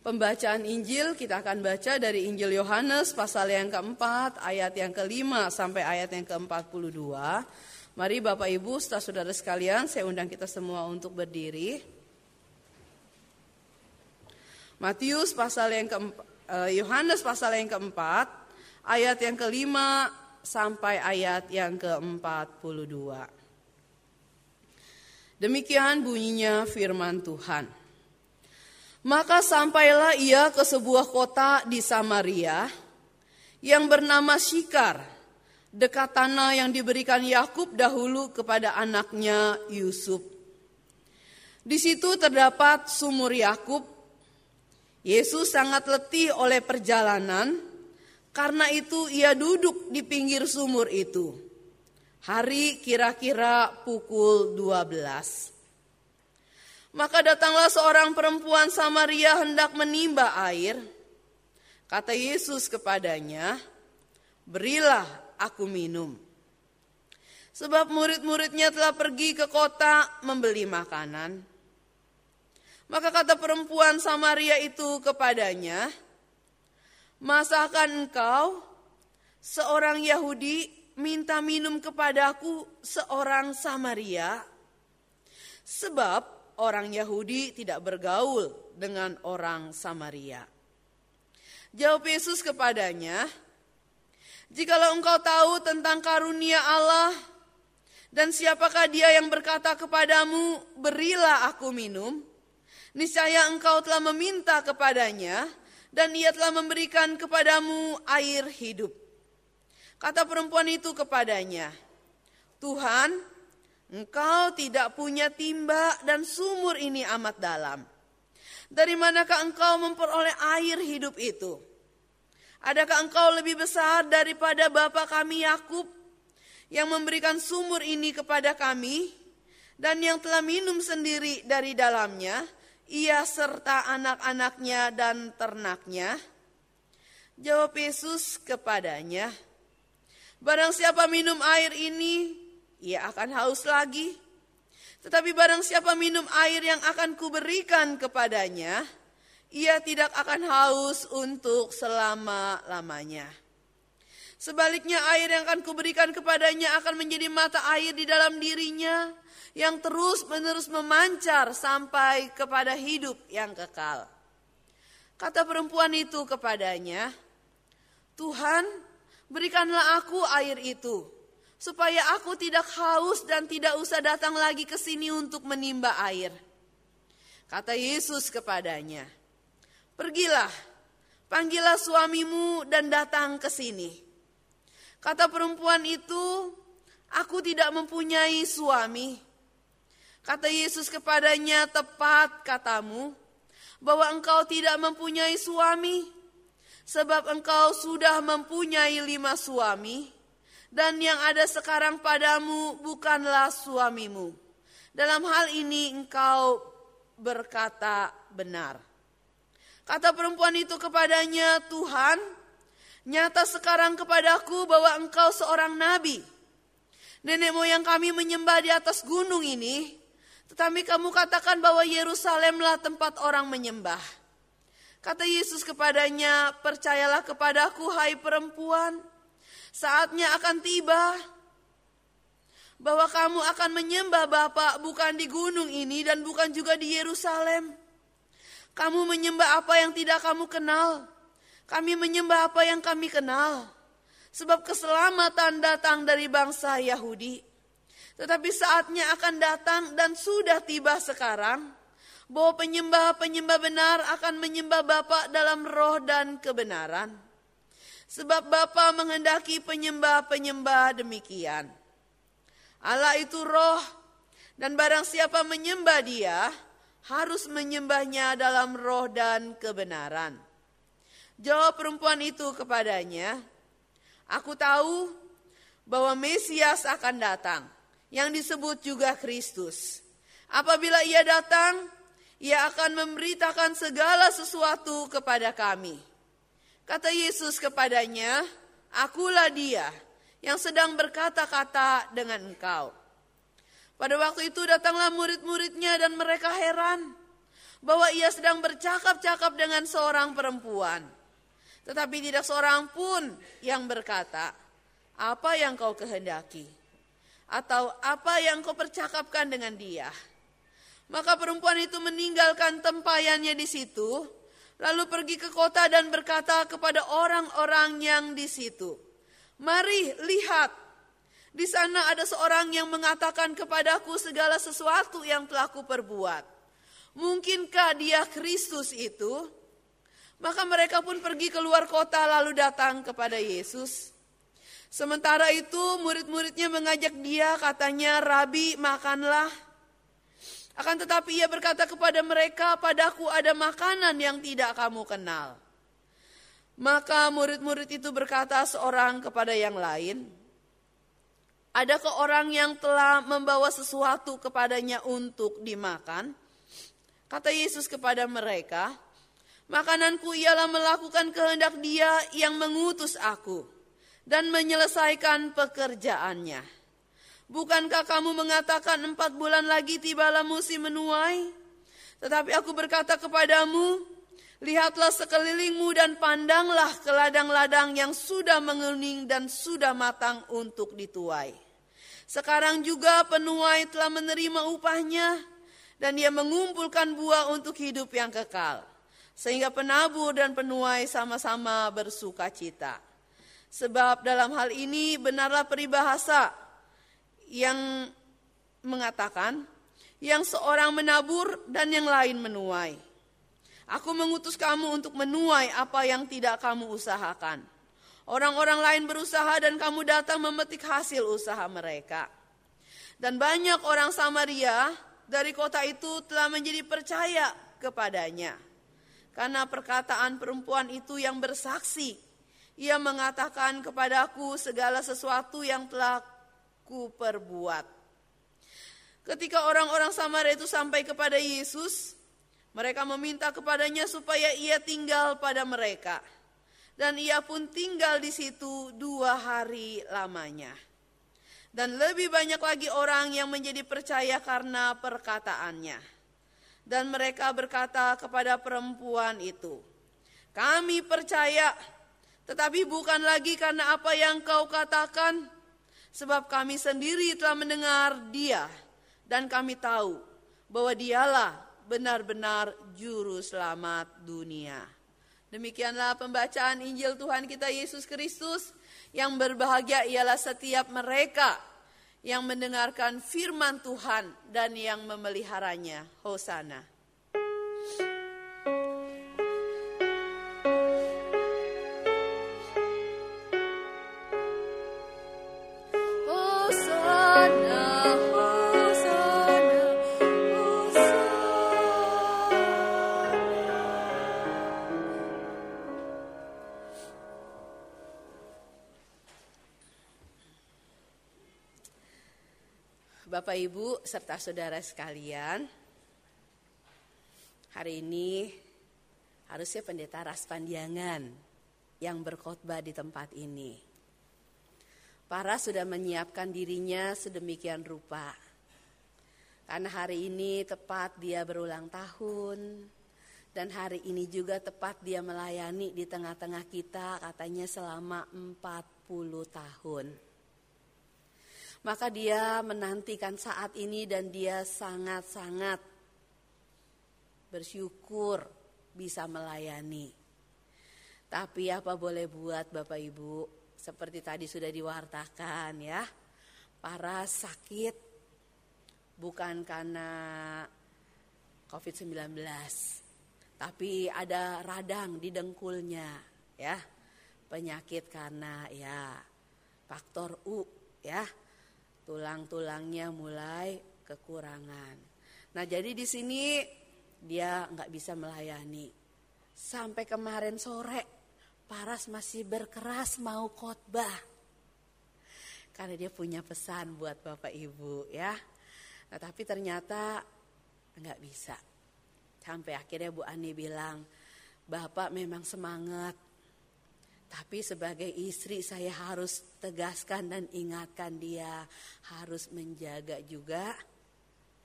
Pembacaan Injil kita akan baca dari Injil Yohanes pasal yang keempat, ayat yang kelima sampai ayat yang ke-42. Mari Bapak Ibu, saudara sekalian, saya undang kita semua untuk berdiri. Matius pasal yang keempat, eh, Yohanes pasal yang keempat, ayat yang kelima sampai ayat yang ke-42. Demikian bunyinya firman Tuhan. Maka sampailah ia ke sebuah kota di Samaria yang bernama Syikar, dekat tanah yang diberikan Yakub dahulu kepada anaknya Yusuf. Di situ terdapat sumur Yakub. Yesus sangat letih oleh perjalanan, karena itu ia duduk di pinggir sumur itu. Hari kira-kira pukul 12. Maka datanglah seorang perempuan Samaria hendak menimba air. Kata Yesus kepadanya, "Berilah aku minum." Sebab murid-muridnya telah pergi ke kota membeli makanan. Maka kata perempuan Samaria itu kepadanya, "Masakan engkau seorang Yahudi minta minum kepadaku seorang Samaria?" Sebab orang Yahudi tidak bergaul dengan orang Samaria. Jawab Yesus kepadanya, Jikalau engkau tahu tentang karunia Allah dan siapakah dia yang berkata kepadamu, berilah aku minum, niscaya engkau telah meminta kepadanya dan ia telah memberikan kepadamu air hidup. Kata perempuan itu kepadanya, Tuhan, Engkau tidak punya timba dan sumur ini amat dalam. Dari manakah engkau memperoleh air hidup itu? Adakah engkau lebih besar daripada bapa kami Yakub yang memberikan sumur ini kepada kami dan yang telah minum sendiri dari dalamnya, ia serta anak-anaknya dan ternaknya? Jawab Yesus kepadanya, Barang siapa minum air ini, ia akan haus lagi. Tetapi barang siapa minum air yang akan kuberikan kepadanya, ia tidak akan haus untuk selama-lamanya. Sebaliknya air yang akan kuberikan kepadanya akan menjadi mata air di dalam dirinya yang terus menerus memancar sampai kepada hidup yang kekal. Kata perempuan itu kepadanya, Tuhan berikanlah aku air itu supaya aku tidak haus dan tidak usah datang lagi ke sini untuk menimba air. Kata Yesus kepadanya, "Pergilah, panggillah suamimu dan datang ke sini." Kata perempuan itu, "Aku tidak mempunyai suami." Kata Yesus kepadanya, "Tepat katamu bahwa engkau tidak mempunyai suami, sebab engkau sudah mempunyai lima suami." Dan yang ada sekarang padamu bukanlah suamimu. Dalam hal ini engkau berkata benar. Kata perempuan itu kepadanya, Tuhan, nyata sekarang kepadaku bahwa engkau seorang nabi. Nenek moyang kami menyembah di atas gunung ini, tetapi kamu katakan bahwa Yerusalemlah tempat orang menyembah. Kata Yesus kepadanya, percayalah kepadaku hai perempuan, Saatnya akan tiba bahwa kamu akan menyembah Bapa bukan di gunung ini dan bukan juga di Yerusalem. Kamu menyembah apa yang tidak kamu kenal. Kami menyembah apa yang kami kenal. Sebab keselamatan datang dari bangsa Yahudi. Tetapi saatnya akan datang dan sudah tiba sekarang bahwa penyembah-penyembah benar akan menyembah Bapa dalam roh dan kebenaran. Sebab Bapa menghendaki penyembah-penyembah demikian. Allah itu roh dan barang siapa menyembah dia harus menyembahnya dalam roh dan kebenaran. Jawab perempuan itu kepadanya, Aku tahu bahwa Mesias akan datang, yang disebut juga Kristus. Apabila ia datang, ia akan memberitakan segala sesuatu kepada kami. Kata Yesus kepadanya, Akulah dia yang sedang berkata-kata dengan engkau. Pada waktu itu datanglah murid-muridnya dan mereka heran. bahwa ia sedang bercakap-cakap dengan seorang perempuan. Tetapi tidak seorang pun yang berkata, "Apa yang kau kehendaki?" atau "Apa yang kau percakapkan dengan dia?" Maka perempuan itu meninggalkan tempayannya di situ, lalu pergi ke kota dan berkata kepada orang-orang yang di situ, "Mari lihat, di sana ada seorang yang mengatakan kepadaku segala sesuatu yang telah kuperbuat. Mungkinkah dia Kristus itu?" Maka mereka pun pergi keluar kota lalu datang kepada Yesus. Sementara itu murid-muridnya mengajak dia katanya, Rabi makanlah. Akan tetapi ia berkata kepada mereka, padaku ada makanan yang tidak kamu kenal. Maka murid-murid itu berkata seorang kepada yang lain, Adakah orang yang telah membawa sesuatu kepadanya untuk dimakan? Kata Yesus kepada mereka, Makananku ialah melakukan kehendak dia yang mengutus aku dan menyelesaikan pekerjaannya. Bukankah kamu mengatakan empat bulan lagi tibalah musim menuai? Tetapi aku berkata kepadamu, lihatlah sekelilingmu dan pandanglah ke ladang-ladang yang sudah menguning dan sudah matang untuk dituai. Sekarang juga penuai telah menerima upahnya dan dia mengumpulkan buah untuk hidup yang kekal sehingga penabur dan penuai sama-sama bersuka cita. Sebab dalam hal ini benarlah peribahasa yang mengatakan yang seorang menabur dan yang lain menuai. Aku mengutus kamu untuk menuai apa yang tidak kamu usahakan. Orang-orang lain berusaha dan kamu datang memetik hasil usaha mereka. Dan banyak orang Samaria dari kota itu telah menjadi percaya kepadanya karena perkataan perempuan itu yang bersaksi. Ia mengatakan kepadaku segala sesuatu yang telah kuperbuat. Ketika orang-orang Samaria itu sampai kepada Yesus, mereka meminta kepadanya supaya ia tinggal pada mereka. Dan ia pun tinggal di situ dua hari lamanya. Dan lebih banyak lagi orang yang menjadi percaya karena perkataannya. Dan mereka berkata kepada perempuan itu, "Kami percaya, tetapi bukan lagi karena apa yang kau katakan, sebab kami sendiri telah mendengar Dia, dan kami tahu bahwa Dialah benar-benar juru selamat dunia." Demikianlah pembacaan Injil Tuhan kita Yesus Kristus. Yang berbahagia ialah setiap mereka yang mendengarkan firman Tuhan dan yang memeliharanya. Hosana. Bapak Ibu serta saudara sekalian, hari ini harusnya pendeta Raspandiangan yang berkhotbah di tempat ini. Para sudah menyiapkan dirinya sedemikian rupa. Karena hari ini tepat dia berulang tahun dan hari ini juga tepat dia melayani di tengah-tengah kita katanya selama 40 tahun. Maka dia menantikan saat ini dan dia sangat-sangat bersyukur bisa melayani. Tapi apa boleh buat Bapak Ibu, seperti tadi sudah diwartakan ya, para sakit bukan karena COVID-19, tapi ada radang di dengkulnya ya, penyakit karena ya faktor U ya, tulang-tulangnya mulai kekurangan. Nah jadi di sini dia nggak bisa melayani. Sampai kemarin sore Paras masih berkeras mau khotbah. Karena dia punya pesan buat Bapak Ibu ya. Nah tapi ternyata nggak bisa. Sampai akhirnya Bu Ani bilang, Bapak memang semangat tapi sebagai istri saya harus tegaskan dan ingatkan dia harus menjaga juga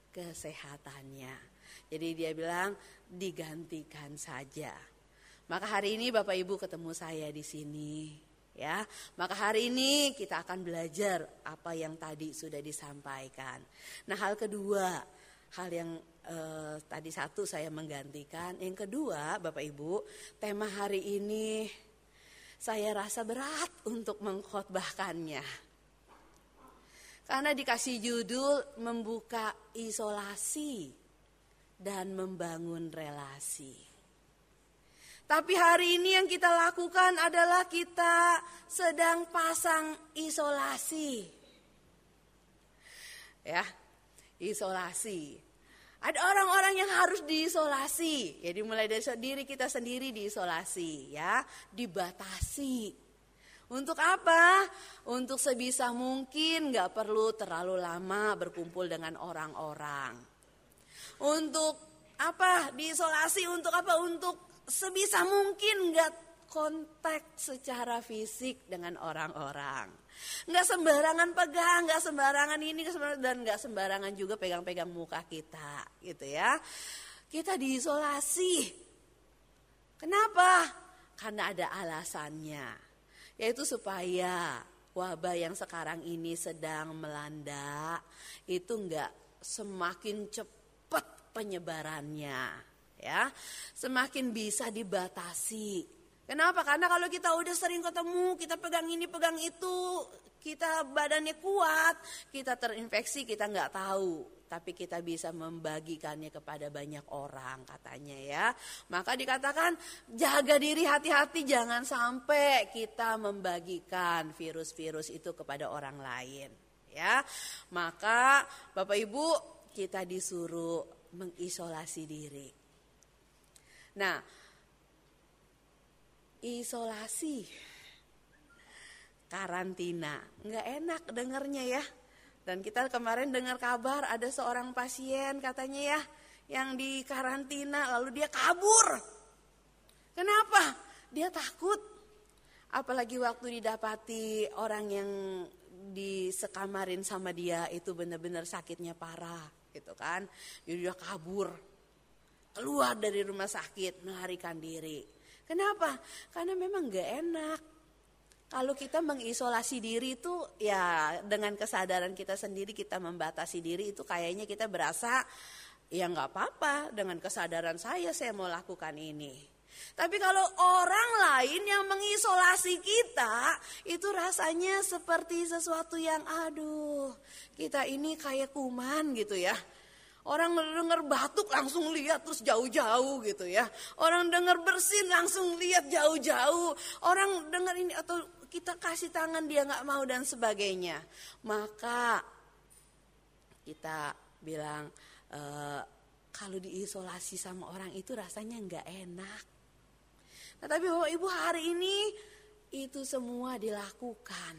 kesehatannya. Jadi dia bilang digantikan saja. Maka hari ini Bapak Ibu ketemu saya di sini ya. Maka hari ini kita akan belajar apa yang tadi sudah disampaikan. Nah, hal kedua, hal yang eh, tadi satu saya menggantikan, yang kedua Bapak Ibu, tema hari ini saya rasa berat untuk mengkhotbahkannya. Karena dikasih judul membuka isolasi dan membangun relasi. Tapi hari ini yang kita lakukan adalah kita sedang pasang isolasi. Ya, isolasi. Ada orang-orang yang harus diisolasi. Jadi mulai dari diri kita sendiri diisolasi ya, dibatasi. Untuk apa? Untuk sebisa mungkin nggak perlu terlalu lama berkumpul dengan orang-orang. Untuk apa? Diisolasi untuk apa? Untuk sebisa mungkin nggak kontak secara fisik dengan orang-orang. Nggak sembarangan pegang, nggak sembarangan ini, dan nggak sembarangan juga pegang-pegang muka kita, gitu ya. Kita diisolasi. Kenapa? Karena ada alasannya, yaitu supaya wabah yang sekarang ini sedang melanda itu nggak semakin cepat penyebarannya, ya, semakin bisa dibatasi Kenapa? Karena kalau kita udah sering ketemu, kita pegang ini, pegang itu, kita badannya kuat, kita terinfeksi, kita nggak tahu. Tapi kita bisa membagikannya kepada banyak orang katanya ya. Maka dikatakan jaga diri hati-hati jangan sampai kita membagikan virus-virus itu kepada orang lain. Ya, maka Bapak Ibu kita disuruh mengisolasi diri. Nah, isolasi, karantina. Nggak enak dengernya ya. Dan kita kemarin dengar kabar ada seorang pasien katanya ya yang di karantina lalu dia kabur. Kenapa? Dia takut. Apalagi waktu didapati orang yang disekamarin sama dia itu benar-benar sakitnya parah gitu kan. Jadi dia kabur. Keluar dari rumah sakit melarikan diri. Kenapa? Karena memang gak enak. Kalau kita mengisolasi diri itu ya dengan kesadaran kita sendiri kita membatasi diri itu kayaknya kita berasa ya nggak apa-apa dengan kesadaran saya saya mau lakukan ini. Tapi kalau orang lain yang mengisolasi kita, itu rasanya seperti sesuatu yang aduh, kita ini kayak kuman gitu ya. Orang dengar batuk langsung lihat terus jauh-jauh gitu ya. Orang dengar bersin langsung lihat jauh-jauh. Orang dengar ini atau kita kasih tangan dia nggak mau dan sebagainya. Maka kita bilang e, kalau diisolasi sama orang itu rasanya nggak enak. Nah, tapi Bapak Ibu hari ini itu semua dilakukan.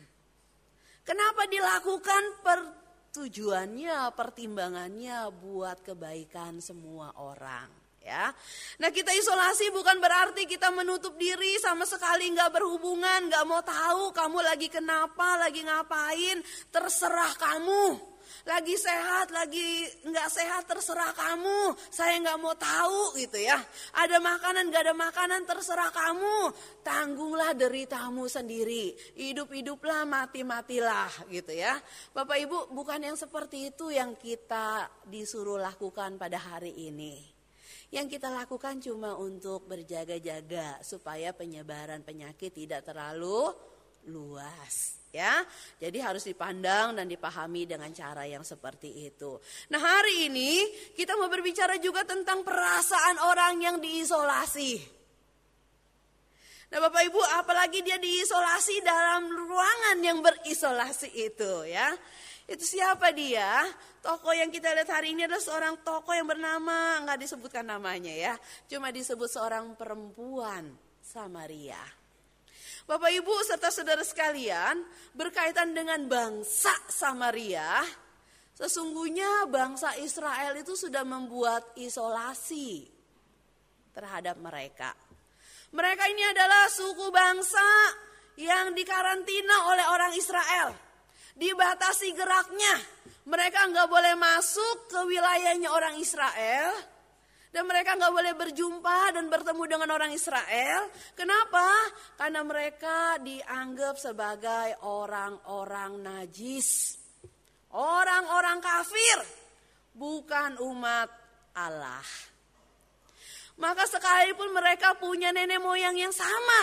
Kenapa dilakukan? Per tujuannya, pertimbangannya buat kebaikan semua orang. Ya, nah kita isolasi bukan berarti kita menutup diri sama sekali nggak berhubungan, nggak mau tahu kamu lagi kenapa, lagi ngapain, terserah kamu lagi sehat, lagi nggak sehat terserah kamu. Saya nggak mau tahu gitu ya. Ada makanan nggak ada makanan terserah kamu. Tanggunglah deritamu sendiri. Hidup-hiduplah, mati-matilah gitu ya. Bapak Ibu bukan yang seperti itu yang kita disuruh lakukan pada hari ini. Yang kita lakukan cuma untuk berjaga-jaga supaya penyebaran penyakit tidak terlalu luas ya. Jadi harus dipandang dan dipahami dengan cara yang seperti itu. Nah, hari ini kita mau berbicara juga tentang perasaan orang yang diisolasi. Nah Bapak Ibu apalagi dia diisolasi dalam ruangan yang berisolasi itu ya. Itu siapa dia? Toko yang kita lihat hari ini adalah seorang toko yang bernama, nggak disebutkan namanya ya. Cuma disebut seorang perempuan Samaria. Bapak Ibu serta saudara sekalian, berkaitan dengan bangsa Samaria, sesungguhnya bangsa Israel itu sudah membuat isolasi terhadap mereka. Mereka ini adalah suku bangsa yang dikarantina oleh orang Israel. Dibatasi geraknya. Mereka nggak boleh masuk ke wilayahnya orang Israel Dan mereka nggak boleh berjumpa dan bertemu dengan orang Israel. Kenapa? Karena mereka dianggap sebagai orang-orang najis. Orang-orang kafir. Bukan umat Allah. Maka sekalipun mereka punya nenek moyang yang sama.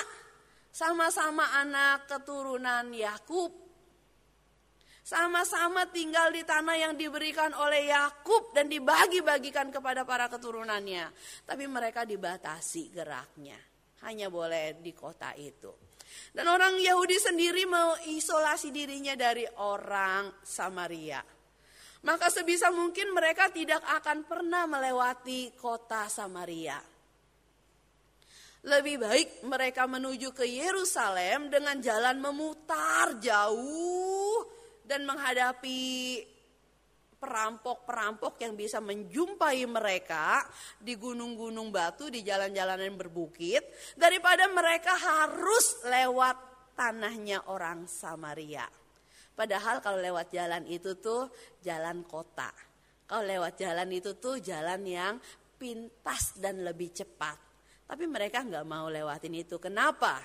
Sama-sama anak keturunan Yakub. Sama-sama tinggal di tanah yang diberikan oleh Yakub dan dibagi-bagikan kepada para keturunannya. Tapi mereka dibatasi geraknya. Hanya boleh di kota itu. Dan orang Yahudi sendiri mengisolasi dirinya dari orang Samaria. Maka sebisa mungkin mereka tidak akan pernah melewati kota Samaria. Lebih baik mereka menuju ke Yerusalem dengan jalan memutar jauh dan menghadapi perampok-perampok yang bisa menjumpai mereka di gunung-gunung batu, di jalan-jalan yang berbukit, daripada mereka harus lewat tanahnya orang Samaria. Padahal kalau lewat jalan itu tuh jalan kota. Kalau lewat jalan itu tuh jalan yang pintas dan lebih cepat. Tapi mereka nggak mau lewatin itu. Kenapa?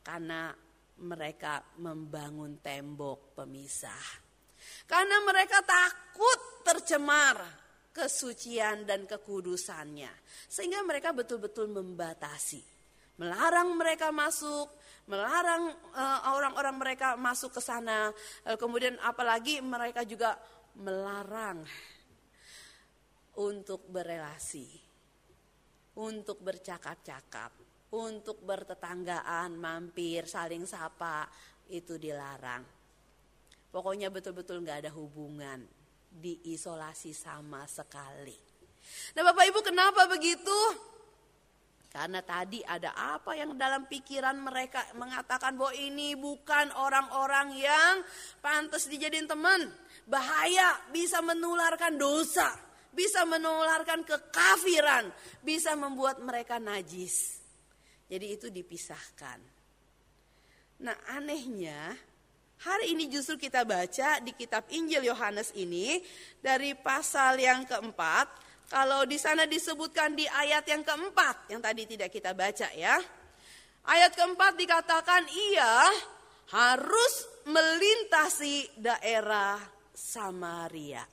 Karena mereka membangun tembok pemisah. Karena mereka takut tercemar kesucian dan kekudusannya. Sehingga mereka betul-betul membatasi. Melarang mereka masuk, melarang eh, orang-orang mereka masuk ke sana. Uh, kemudian apalagi mereka juga melarang untuk berelasi, untuk bercakap-cakap, untuk bertetanggaan, mampir, saling sapa, itu dilarang. Pokoknya betul-betul nggak ada hubungan, diisolasi sama sekali. Nah Bapak Ibu kenapa begitu? Karena tadi ada apa yang dalam pikiran mereka mengatakan bahwa ini bukan orang-orang yang pantas dijadiin teman. Bahaya bisa menularkan dosa, bisa menularkan kekafiran, bisa membuat mereka najis. Jadi itu dipisahkan. Nah anehnya hari ini justru kita baca di kitab Injil Yohanes ini dari pasal yang keempat kalau di sana disebutkan di ayat yang keempat, yang tadi tidak kita baca ya. Ayat keempat dikatakan ia harus melintasi daerah Samaria.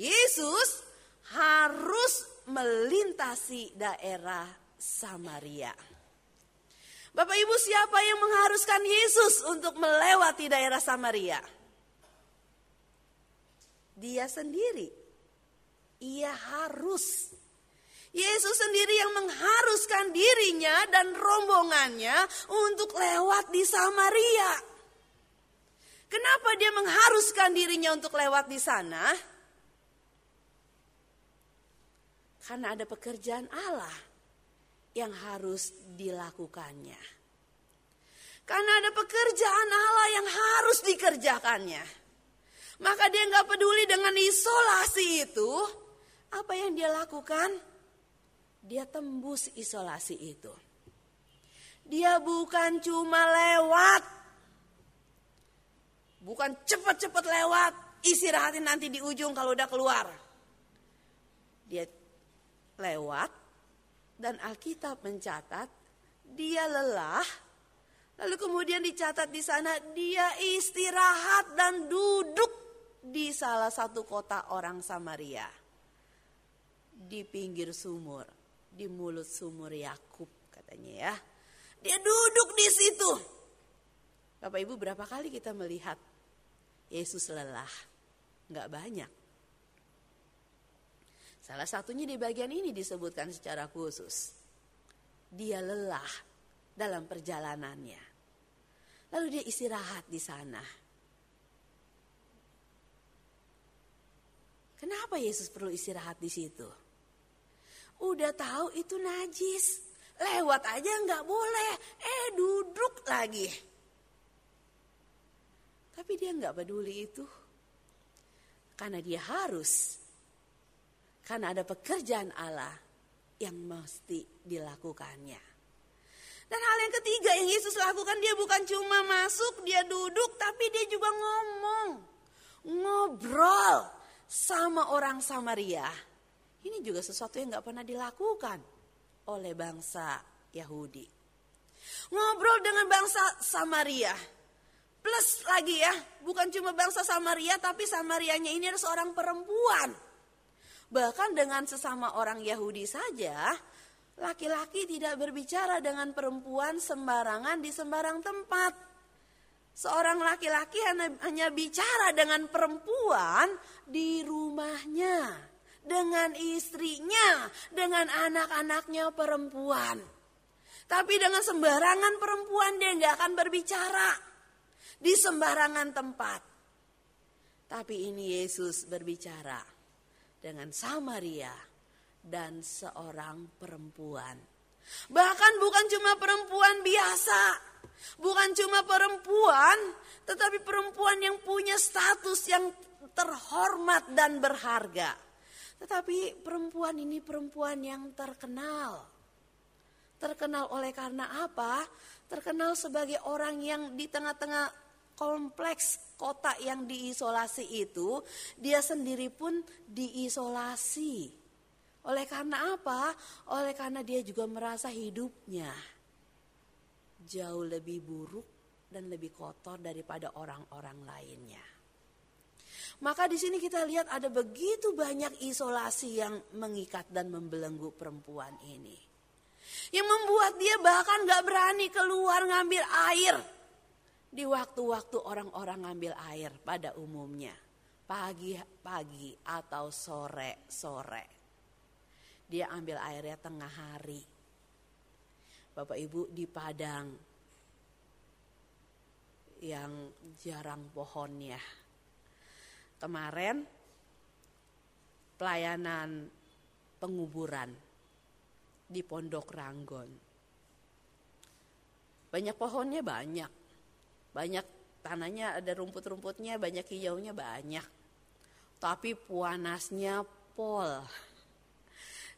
Yesus harus melintasi daerah Samaria. Bapak Ibu siapa yang mengharuskan Yesus untuk melewati daerah Samaria? Dia sendiri. Ia harus. Yesus sendiri yang mengharuskan dirinya dan rombongannya untuk lewat di Samaria. Kenapa dia mengharuskan dirinya untuk lewat di sana? Karena ada pekerjaan Allah yang harus dilakukannya. Karena ada pekerjaan Allah yang harus dikerjakannya. Maka dia nggak peduli dengan isolasi itu, apa yang dia lakukan? Dia tembus isolasi itu. Dia bukan cuma lewat. Bukan cepat-cepat lewat, istirahatin nanti di ujung kalau udah keluar. Dia lewat dan Alkitab mencatat dia lelah. Lalu kemudian dicatat di sana dia istirahat dan duduk di salah satu kota orang Samaria di pinggir sumur, di mulut sumur Yakub katanya ya. Dia duduk di situ. Bapak Ibu berapa kali kita melihat Yesus lelah? Enggak banyak. Salah satunya di bagian ini disebutkan secara khusus. Dia lelah dalam perjalanannya. Lalu dia istirahat di sana. Kenapa Yesus perlu istirahat di situ? Udah tahu itu najis. Lewat aja nggak boleh. Eh duduk lagi. Tapi dia nggak peduli itu. Karena dia harus. Karena ada pekerjaan Allah yang mesti dilakukannya. Dan hal yang ketiga yang Yesus lakukan dia bukan cuma masuk, dia duduk, tapi dia juga ngomong. Ngobrol sama orang Samaria Ini juga sesuatu yang gak pernah dilakukan oleh bangsa Yahudi. Ngobrol dengan bangsa Samaria. Plus lagi ya, bukan cuma bangsa Samaria tapi Samarianya ini adalah seorang perempuan. Bahkan dengan sesama orang Yahudi saja, laki-laki tidak berbicara dengan perempuan sembarangan di sembarang tempat. Seorang laki-laki hanya, bicara dengan perempuan di rumahnya, dengan istrinya, dengan anak-anaknya perempuan. Tapi dengan sembarangan perempuan dia nggak akan berbicara di sembarangan tempat. Tapi ini Yesus berbicara dengan Samaria dan seorang perempuan. Bahkan bukan cuma perempuan biasa, bukan cuma perempuan, tetapi perempuan yang punya status yang terhormat dan berharga. Tetapi perempuan ini perempuan yang terkenal. Terkenal oleh karena apa? Terkenal sebagai orang yang di tengah-tengah kompleks kota yang diisolasi itu, dia sendiri pun diisolasi. Oleh karena apa? Oleh karena dia juga merasa hidupnya jauh lebih buruk dan lebih kotor daripada orang-orang lainnya. Maka di sini kita lihat ada begitu banyak isolasi yang mengikat dan membelenggu perempuan ini. Yang membuat dia bahkan gak berani keluar ngambil air. Di waktu-waktu orang-orang ngambil air pada umumnya. Pagi-pagi atau sore-sore. Dia ambil airnya tengah hari. Bapak Ibu di Padang yang jarang pohonnya. Kemarin pelayanan penguburan di Pondok Ranggon. Banyak pohonnya banyak. Banyak tanahnya ada rumput-rumputnya, banyak hijaunya banyak. Tapi puanasnya pol.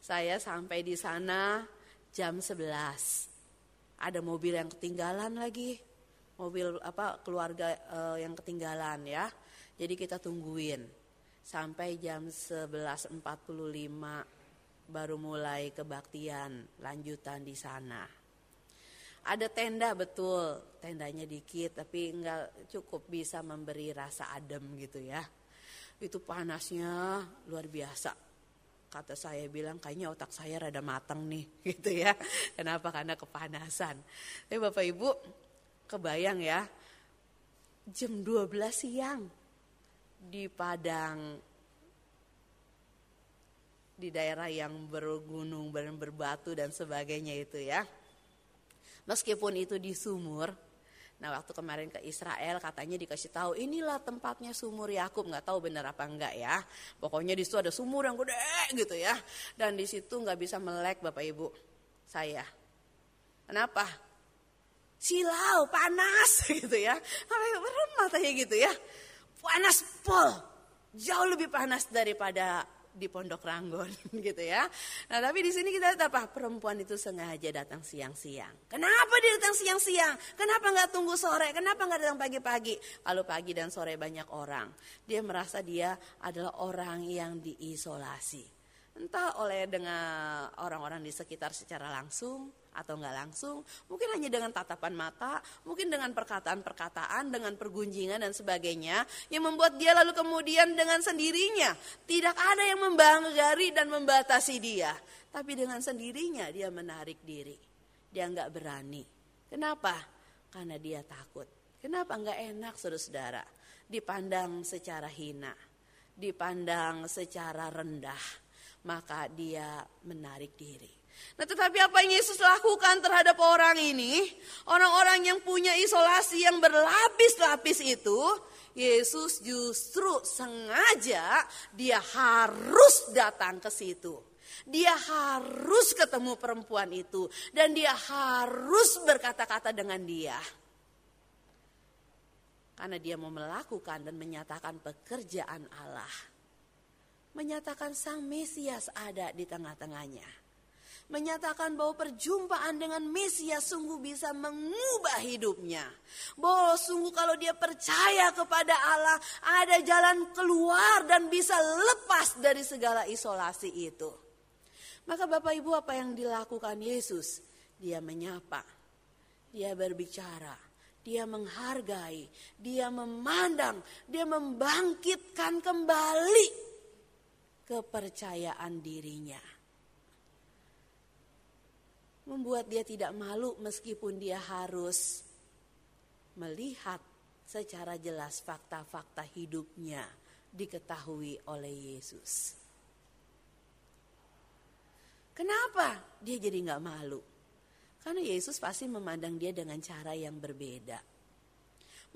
Saya sampai di sana jam 11. Ada mobil yang ketinggalan lagi. Mobil apa keluarga uh, yang ketinggalan ya. Jadi kita tungguin sampai jam 11.45 baru mulai kebaktian lanjutan di sana. Ada tenda betul, tendanya dikit tapi enggak cukup bisa memberi rasa adem gitu ya. Itu panasnya luar biasa kata saya bilang kayaknya otak saya rada matang nih gitu ya. Kenapa? Karena kepanasan. Tapi Bapak Ibu kebayang ya jam 12 siang di Padang di daerah yang bergunung, berbatu dan sebagainya itu ya. Meskipun itu di sumur, Nah waktu kemarin ke Israel katanya dikasih tahu inilah tempatnya sumur Yakub nggak tahu benar apa enggak ya. Pokoknya di situ ada sumur yang gede gitu ya. Dan di situ nggak bisa melek bapak ibu saya. Kenapa? Silau panas gitu ya. Merem matanya gitu ya. Panas pol. Jauh lebih panas daripada di Pondok Ranggon gitu ya. Nah tapi di sini kita lihat apa? Perempuan itu sengaja datang siang-siang. Kenapa dia datang siang-siang? Kenapa nggak tunggu sore? Kenapa nggak datang pagi-pagi? Kalau pagi dan sore banyak orang, dia merasa dia adalah orang yang diisolasi. Entah oleh dengan orang-orang di sekitar secara langsung atau nggak langsung, mungkin hanya dengan tatapan mata, mungkin dengan perkataan-perkataan, dengan pergunjingan dan sebagainya, yang membuat dia lalu kemudian dengan sendirinya tidak ada yang membanggari dan membatasi dia, tapi dengan sendirinya dia menarik diri, dia nggak berani. Kenapa? Karena dia takut. Kenapa nggak enak saudara-saudara? Dipandang secara hina, dipandang secara rendah, maka dia menarik diri. Nah tetapi apa yang Yesus lakukan terhadap orang ini, orang-orang yang punya isolasi yang berlapis-lapis itu, Yesus justru sengaja dia harus datang ke situ. Dia harus ketemu perempuan itu dan dia harus berkata-kata dengan dia. Karena dia mau melakukan dan menyatakan pekerjaan Allah. Menyatakan sang Mesias ada di tengah-tengahnya menyatakan bahwa perjumpaan dengan Mesias sungguh bisa mengubah hidupnya. Bahwa sungguh kalau dia percaya kepada Allah ada jalan keluar dan bisa lepas dari segala isolasi itu. Maka Bapak Ibu apa yang dilakukan Yesus? Dia menyapa, dia berbicara, dia menghargai, dia memandang, dia membangkitkan kembali kepercayaan dirinya. Membuat dia tidak malu meskipun dia harus melihat secara jelas fakta-fakta hidupnya diketahui oleh Yesus. Kenapa dia jadi nggak malu? Karena Yesus pasti memandang dia dengan cara yang berbeda.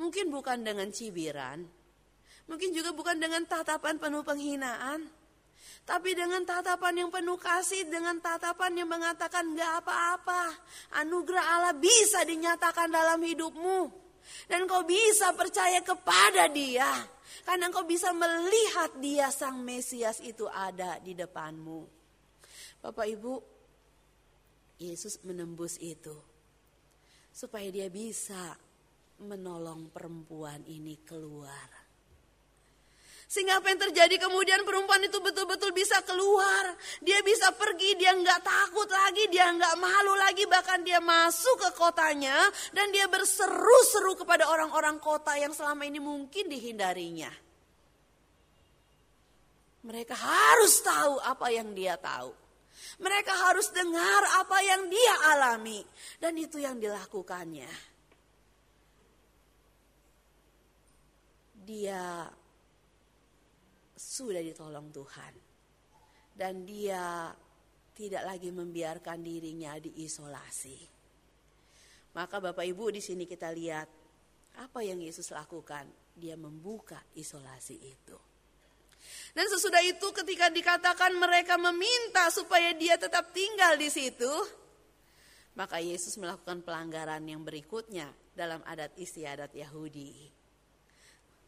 Mungkin bukan dengan cibiran, mungkin juga bukan dengan tatapan penuh penghinaan, tapi dengan tatapan yang penuh kasih, dengan tatapan yang mengatakan gak apa-apa. Anugerah Allah bisa dinyatakan dalam hidupmu. Dan kau bisa percaya kepada dia. Karena kau bisa melihat dia sang Mesias itu ada di depanmu. Bapak Ibu, Yesus menembus itu supaya dia bisa menolong perempuan ini keluar. Sehingga apa yang terjadi kemudian perempuan itu betul-betul bisa keluar. Dia bisa pergi, dia nggak takut lagi, dia nggak malu lagi. Bahkan dia masuk ke kotanya dan dia berseru-seru kepada orang-orang kota yang selama ini mungkin dihindarinya. Mereka harus tahu apa yang dia tahu. Mereka harus dengar apa yang dia alami. Dan itu yang dilakukannya. Dia sudah ditolong Tuhan. Dan dia tidak lagi membiarkan dirinya diisolasi. Maka Bapak Ibu di sini kita lihat apa yang Yesus lakukan. Dia membuka isolasi itu. Dan sesudah itu ketika dikatakan mereka meminta supaya dia tetap tinggal di situ, maka Yesus melakukan pelanggaran yang berikutnya dalam adat istiadat Yahudi.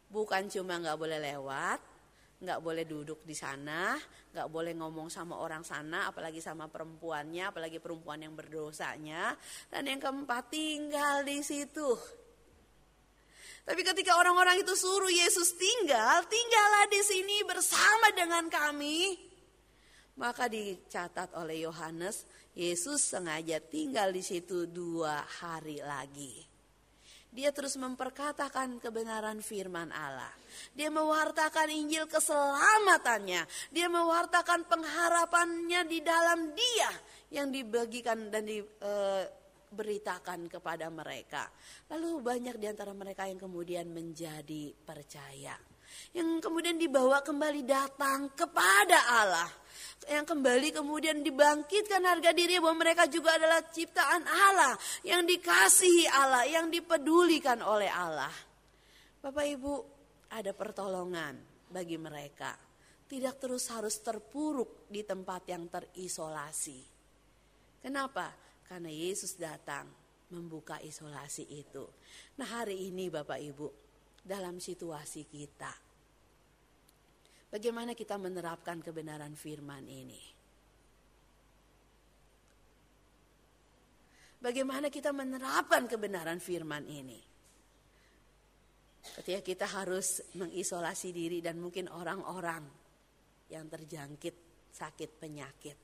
Bukan cuma nggak boleh lewat, nggak boleh duduk di sana, nggak boleh ngomong sama orang sana, apalagi sama perempuannya, apalagi perempuan yang berdosanya, dan yang keempat tinggal di situ. Tapi ketika orang-orang itu suruh Yesus tinggal, tinggallah di sini bersama dengan kami. Maka dicatat oleh Yohanes, Yesus sengaja tinggal di situ dua hari lagi. Dia terus memperkatakan kebenaran firman Allah. Dia mewartakan Injil keselamatannya. Dia mewartakan pengharapannya di dalam dia yang dibagikan dan di, e, beritakan kepada mereka. Lalu banyak di antara mereka yang kemudian menjadi percaya. Yang kemudian dibawa kembali datang kepada Allah. Yang kembali kemudian dibangkitkan harga diri bahwa mereka juga adalah ciptaan Allah. Yang dikasihi Allah, yang dipedulikan oleh Allah. Bapak Ibu ada pertolongan bagi mereka. Tidak terus harus terpuruk di tempat yang terisolasi. Kenapa? Karena Yesus datang membuka isolasi itu. Nah hari ini Bapak Ibu, dalam situasi kita, bagaimana kita menerapkan kebenaran firman ini? Bagaimana kita menerapkan kebenaran firman ini? Ketika kita harus mengisolasi diri dan mungkin orang-orang yang terjangkit sakit penyakit.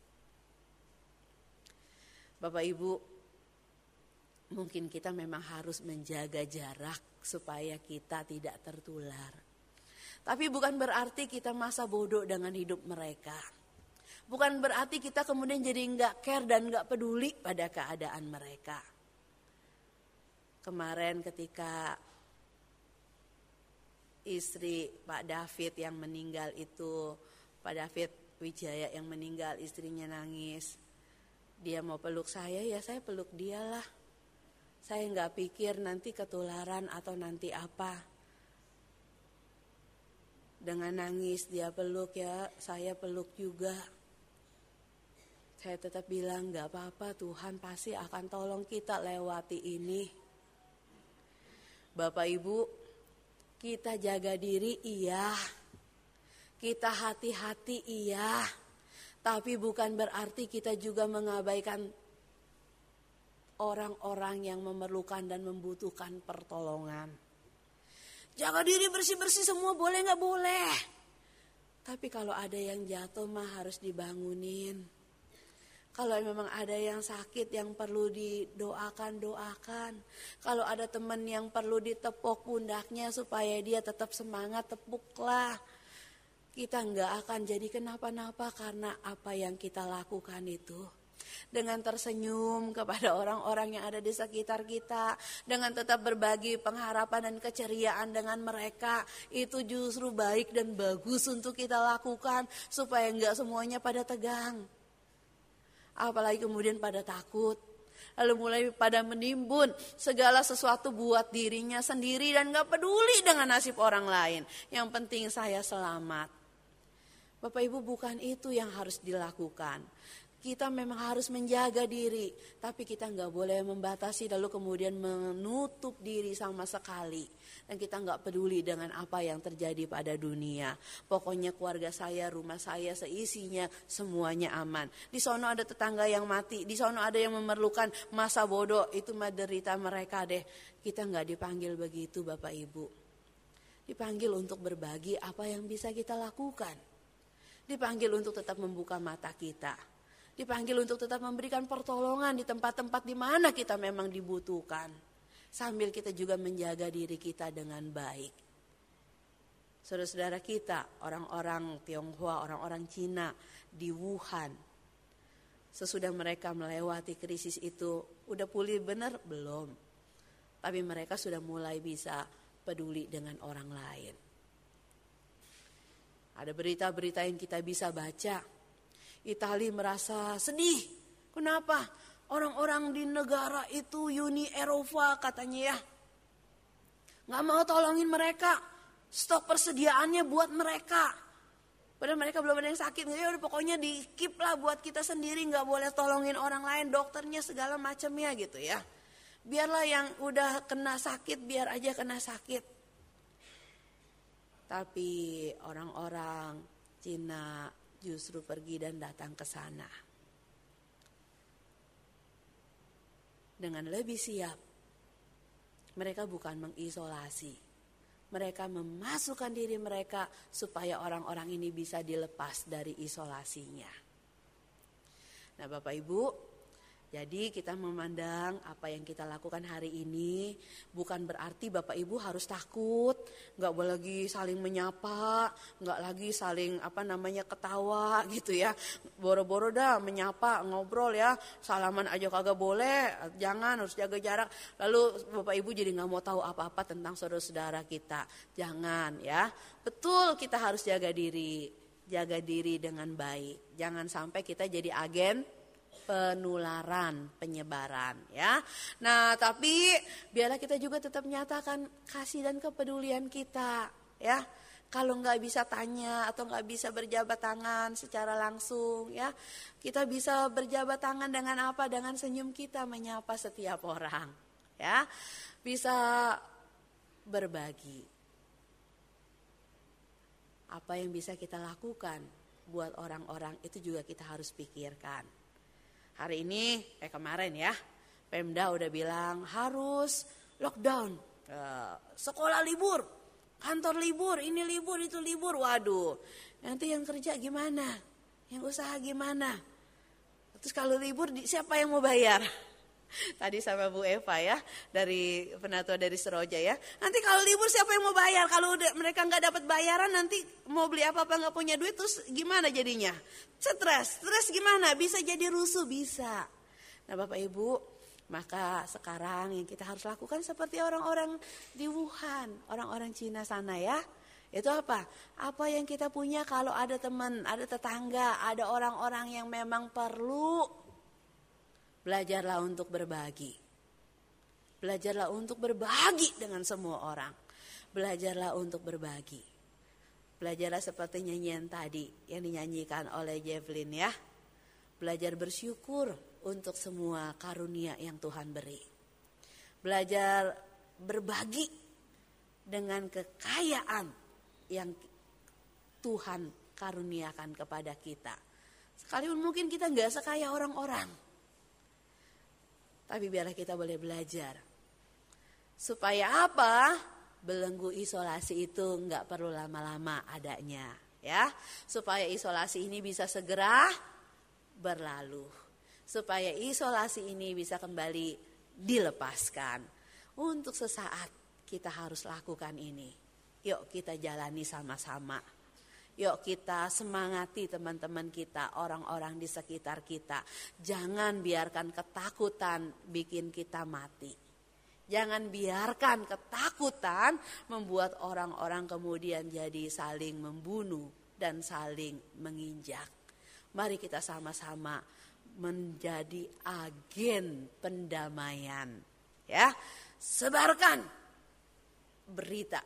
Bapak Ibu, mungkin kita memang harus menjaga jarak supaya kita tidak tertular. Tapi bukan berarti kita masa bodoh dengan hidup mereka. Bukan berarti kita kemudian jadi nggak care dan nggak peduli pada keadaan mereka. Kemarin ketika istri Pak David yang meninggal itu, Pak David Wijaya yang meninggal istrinya nangis dia mau peluk saya ya saya peluk dia lah. Saya nggak pikir nanti ketularan atau nanti apa. Dengan nangis dia peluk ya, saya peluk juga. Saya tetap bilang nggak apa-apa Tuhan pasti akan tolong kita lewati ini. Bapak Ibu, kita jaga diri iya. Kita hati-hati iya tapi bukan berarti kita juga mengabaikan orang-orang yang memerlukan dan membutuhkan pertolongan. Jaga diri bersih-bersih semua boleh nggak boleh. Tapi kalau ada yang jatuh mah harus dibangunin. Kalau memang ada yang sakit yang perlu didoakan, doakan. Kalau ada teman yang perlu ditepuk pundaknya supaya dia tetap semangat, tepuklah. Kita nggak akan jadi kenapa-napa karena apa yang kita lakukan itu dengan tersenyum kepada orang-orang yang ada di sekitar kita, dengan tetap berbagi pengharapan dan keceriaan dengan mereka, itu justru baik dan bagus untuk kita lakukan supaya enggak semuanya pada tegang. Apalagi kemudian pada takut, lalu mulai pada menimbun segala sesuatu buat dirinya sendiri dan gak peduli dengan nasib orang lain. Yang penting saya selamat. Bapak Ibu bukan itu yang harus dilakukan. Kita memang harus menjaga diri, tapi kita nggak boleh membatasi lalu kemudian menutup diri sama sekali. Dan kita nggak peduli dengan apa yang terjadi pada dunia. Pokoknya keluarga saya, rumah saya, seisinya, semuanya aman. Di sono ada tetangga yang mati, di sono ada yang memerlukan masa bodoh, itu derita mereka deh. Kita nggak dipanggil begitu Bapak Ibu. Dipanggil untuk berbagi apa yang bisa kita lakukan. Dipanggil untuk tetap membuka mata kita dipanggil untuk tetap memberikan pertolongan di tempat-tempat di mana kita memang dibutuhkan. Sambil kita juga menjaga diri kita dengan baik. Saudara-saudara kita, orang-orang Tionghoa, orang-orang Cina di Wuhan. Sesudah mereka melewati krisis itu, udah pulih benar? Belum. Tapi mereka sudah mulai bisa peduli dengan orang lain. Ada berita-berita yang kita bisa baca Itali merasa sedih. Kenapa? Orang-orang di negara itu Uni Eropa katanya ya. Nggak mau tolongin mereka. Stok persediaannya buat mereka. Padahal mereka belum ada yang sakit. Jadi udah pokoknya di keep lah buat kita sendiri. nggak boleh tolongin orang lain. Dokternya segala macamnya gitu ya. Biarlah yang udah kena sakit biar aja kena sakit. Tapi orang-orang Cina, justru pergi dan datang ke sana. Dengan lebih siap, mereka bukan mengisolasi, mereka memasukkan diri mereka supaya orang-orang ini bisa dilepas dari isolasinya. Nah, Bapak Ibu, jadi kita memandang apa yang kita lakukan hari ini bukan berarti Bapak Ibu harus takut, nggak boleh lagi saling menyapa, nggak lagi saling apa namanya ketawa gitu ya. Boro-boro dah menyapa, ngobrol ya, salaman aja kagak boleh, jangan harus jaga jarak. Lalu Bapak Ibu jadi nggak mau tahu apa-apa tentang saudara-saudara kita, jangan ya. Betul kita harus jaga diri, jaga diri dengan baik. Jangan sampai kita jadi agen penularan, penyebaran ya. Nah, tapi biarlah kita juga tetap menyatakan kasih dan kepedulian kita ya. Kalau nggak bisa tanya atau nggak bisa berjabat tangan secara langsung ya, kita bisa berjabat tangan dengan apa? Dengan senyum kita menyapa setiap orang ya. Bisa berbagi. Apa yang bisa kita lakukan buat orang-orang itu juga kita harus pikirkan. Hari ini, eh kemarin ya, Pemda udah bilang harus lockdown, uh, sekolah libur, kantor libur, ini libur, itu libur. Waduh, nanti yang kerja gimana? Yang usaha gimana? Terus kalau libur siapa yang mau bayar? Tadi sama Bu Eva ya dari penatua dari Seroja ya. Nanti kalau libur siapa yang mau bayar? Kalau mereka nggak dapat bayaran nanti mau beli apa apa nggak punya duit terus gimana jadinya? Stres, stres gimana? Bisa jadi rusuh bisa. Nah Bapak Ibu, maka sekarang yang kita harus lakukan seperti orang-orang di Wuhan, orang-orang Cina sana ya. Itu apa? Apa yang kita punya kalau ada teman, ada tetangga, ada orang-orang yang memang perlu Belajarlah untuk berbagi. Belajarlah untuk berbagi dengan semua orang. Belajarlah untuk berbagi. Belajarlah seperti nyanyian tadi yang dinyanyikan oleh Jevelyn ya. Belajar bersyukur untuk semua karunia yang Tuhan beri. Belajar berbagi dengan kekayaan yang Tuhan karuniakan kepada kita. Sekalipun mungkin kita nggak sekaya orang-orang. Tapi biarlah kita boleh belajar. Supaya apa? Belenggu isolasi itu nggak perlu lama-lama adanya. ya Supaya isolasi ini bisa segera berlalu. supaya isolasi ini bisa kembali dilepaskan. Untuk sesaat kita harus lakukan ini. Yuk kita jalani sama-sama. Yuk kita semangati teman-teman kita, orang-orang di sekitar kita. Jangan biarkan ketakutan bikin kita mati. Jangan biarkan ketakutan membuat orang-orang kemudian jadi saling membunuh dan saling menginjak. Mari kita sama-sama menjadi agen pendamaian. Ya, sebarkan berita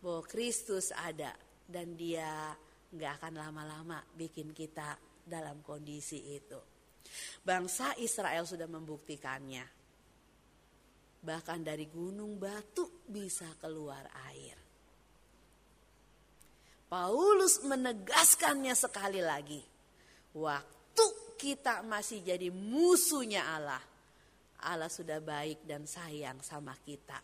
bahwa Kristus ada dan dia nggak akan lama-lama bikin kita dalam kondisi itu. Bangsa Israel sudah membuktikannya. Bahkan dari gunung batu bisa keluar air. Paulus menegaskannya sekali lagi. Waktu kita masih jadi musuhnya Allah, Allah sudah baik dan sayang sama kita.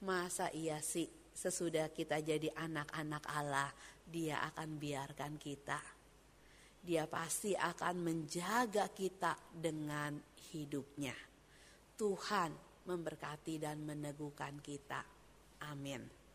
Masa iya sih sesudah kita jadi anak-anak Allah, dia akan biarkan kita. Dia pasti akan menjaga kita dengan hidupnya. Tuhan memberkati dan meneguhkan kita. Amin.